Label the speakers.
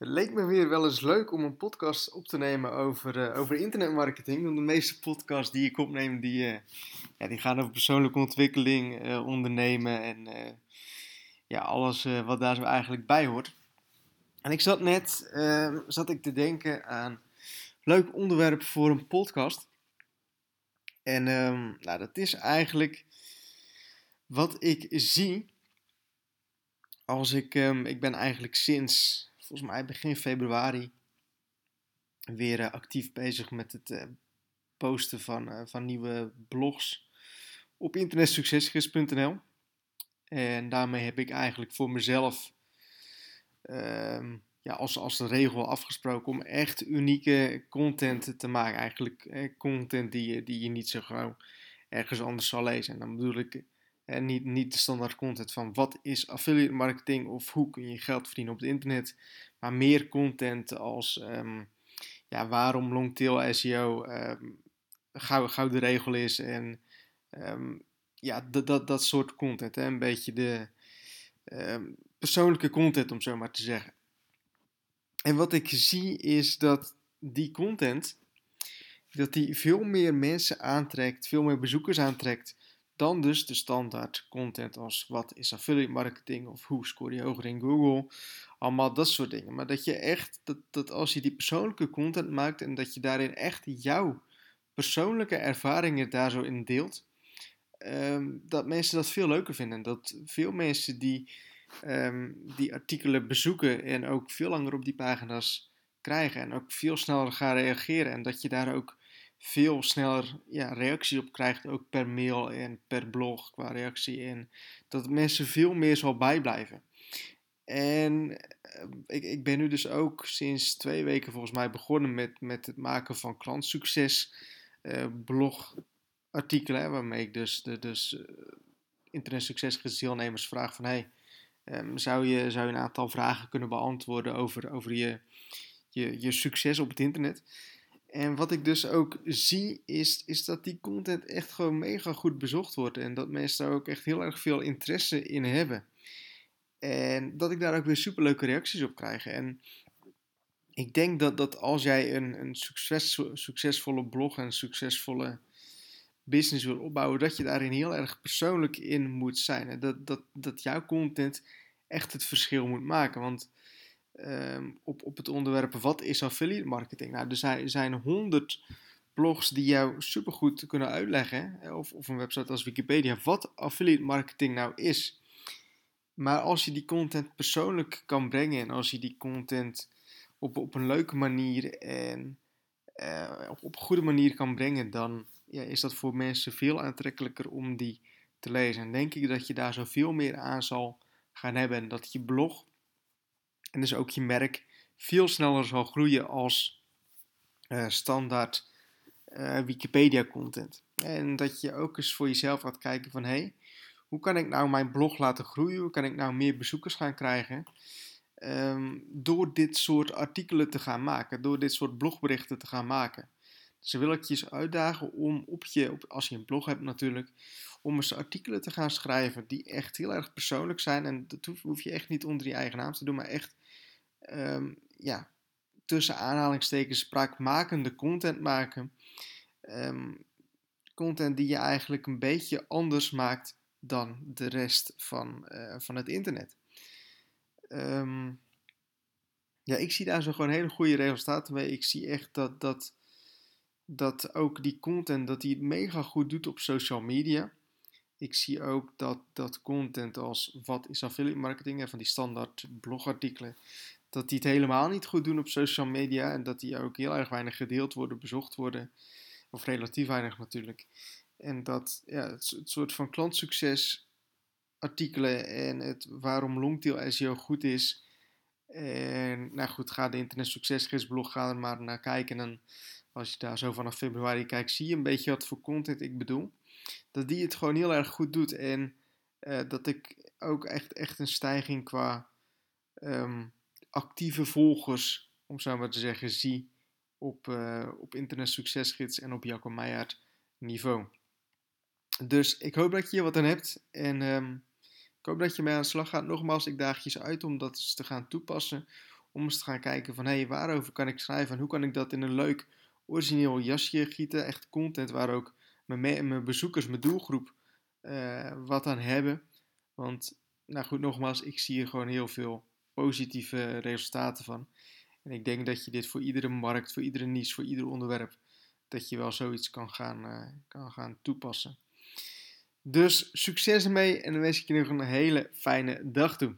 Speaker 1: Het leek me weer wel eens leuk om een podcast op te nemen over, uh, over internetmarketing. Want de meeste podcasts die ik opneem, die, uh, ja, die gaan over persoonlijke ontwikkeling, uh, ondernemen en ja, alles wat daar zo eigenlijk bij hoort. En ik zat net ehm, zat ik te denken aan leuk onderwerp voor een podcast. En um, nou, dat is eigenlijk wat ik zie als ik, um, ik ben eigenlijk sinds volgens mij begin februari weer uh, actief bezig met het uh, posten van, uh, van nieuwe blogs op internetsuccesgids.nl. En daarmee heb ik eigenlijk voor mezelf ehm, ja, als, als regel afgesproken om echt unieke content te maken. Eigenlijk content die die je niet zo gauw ergens anders zal lezen. En dan bedoel ik en niet, niet de standaard content van wat is affiliate marketing of hoe kun je geld verdienen op het internet. Maar meer content als um, ja, waarom longtail SEO um, gauw de regel is. En um, ja, dat, dat, dat soort content. Hè? Een beetje de persoonlijke content om zo maar te zeggen. En wat ik zie is dat die content, dat die veel meer mensen aantrekt, veel meer bezoekers aantrekt dan dus de standaard content als wat is affiliate marketing of hoe score je hoger in Google. Allemaal dat soort dingen. Maar dat je echt, dat, als je die persoonlijke content maakt en dat je daarin echt jouw persoonlijke ervaringen daar zo in deelt. Um, dat mensen dat veel leuker vinden. Dat veel mensen die um, die artikelen bezoeken en ook veel langer op die pagina's krijgen en ook veel sneller gaan reageren. En dat je daar ook veel sneller ja, reacties op krijgt, ook per mail en per blog qua reactie. En dat mensen veel meer zal bijblijven. En eh, ik, ik ben nu dus ook sinds twee weken volgens mij begonnen met, met het maken van klantsucces blogartikelen. Waarmee ik dus, de, dus uh, vraag van... Hey, um, zou, je, zou je een aantal vragen kunnen beantwoorden over, over je, je, je succes op het internet? En wat ik dus ook zie, is, is dat die content echt gewoon mega goed bezocht wordt. En dat mensen daar ook echt heel erg veel interesse in hebben. En dat ik daar ook weer superleuke reacties op krijg. En ik denk dat, dat als jij een, een succes, succesvolle blog en een succesvolle business wil opbouwen, dat je daarin heel erg persoonlijk in moet zijn. En dat, dat, dat jouw content echt het verschil moet maken. Want um, op, op het onderwerp wat is affiliate marketing. Nou, er zijn honderd blogs die jou supergoed kunnen uitleggen, of, of een website als Wikipedia, wat affiliate marketing nou is. Maar als je die content persoonlijk kan brengen en als je die content op, op een leuke manier en uh, op, op een goede manier kan brengen, dan ja, is dat voor mensen veel aantrekkelijker om die te lezen. En denk ik dat je daar zoveel meer aan zal gaan hebben en dat je blog en dus ook je merk veel sneller zal groeien als uh, standaard uh, Wikipedia content. En dat je ook eens voor jezelf gaat kijken van hé, hey, hoe kan ik nou mijn blog laten groeien? Hoe kan ik nou meer bezoekers gaan krijgen? Um, door dit soort artikelen te gaan maken, door dit soort blogberichten te gaan maken. Dus wil ik je eens uitdagen om op je, als je een blog hebt natuurlijk, om eens artikelen te gaan schrijven die echt heel erg persoonlijk zijn. En dat hoef je echt niet onder je eigen naam te doen, maar echt um, ja, tussen aanhalingstekens spraakmakende content maken. Um, content die je eigenlijk een beetje anders maakt dan de rest van, uh, van het internet. Um, ja, ik zie daar zo gewoon hele goede resultaten mee. Ik zie echt dat, dat, dat ook die content, dat die het mega goed doet op social media. Ik zie ook dat, dat content als wat is affiliate marketing, van die standaard blogartikelen, dat die het helemaal niet goed doen op social media en dat die ook heel erg weinig gedeeld worden, bezocht worden, of relatief weinig natuurlijk. En dat ja, het, soort van klantsucces artikelen en het waarom longtail SEO goed is. En nou goed, ga de internet succesgidsblog, ga er maar naar kijken. En als je daar zo vanaf februari kijkt, zie je een beetje wat voor content ik bedoel. Dat die het gewoon heel erg goed doet. En uh, dat ik ook echt, echt een stijging qua um, actieve volgers, om zo maar te zeggen, zie op, uh, op Internet Succesgids en op Jacco Meijer niveau. Dus ik hoop dat je hier wat aan hebt en um, ik hoop dat je mee aan de slag gaat. Nogmaals, ik daag je eens uit om dat te gaan toepassen. om eens te gaan kijken van hé, hey, waarover kan ik schrijven en hoe kan ik dat in een leuk origineel jasje gieten. Echt content waar ook mijn, mijn bezoekers, mijn doelgroep uh, wat aan hebben. Want, nou goed, nogmaals, ik zie er gewoon heel veel positieve resultaten van. En ik denk dat je dit voor iedere markt, voor iedere niche, voor ieder onderwerp, dat je wel zoiets kan gaan, uh, kan gaan toepassen. Dus succes ermee en dan wens ik je nog een hele fijne dag toe.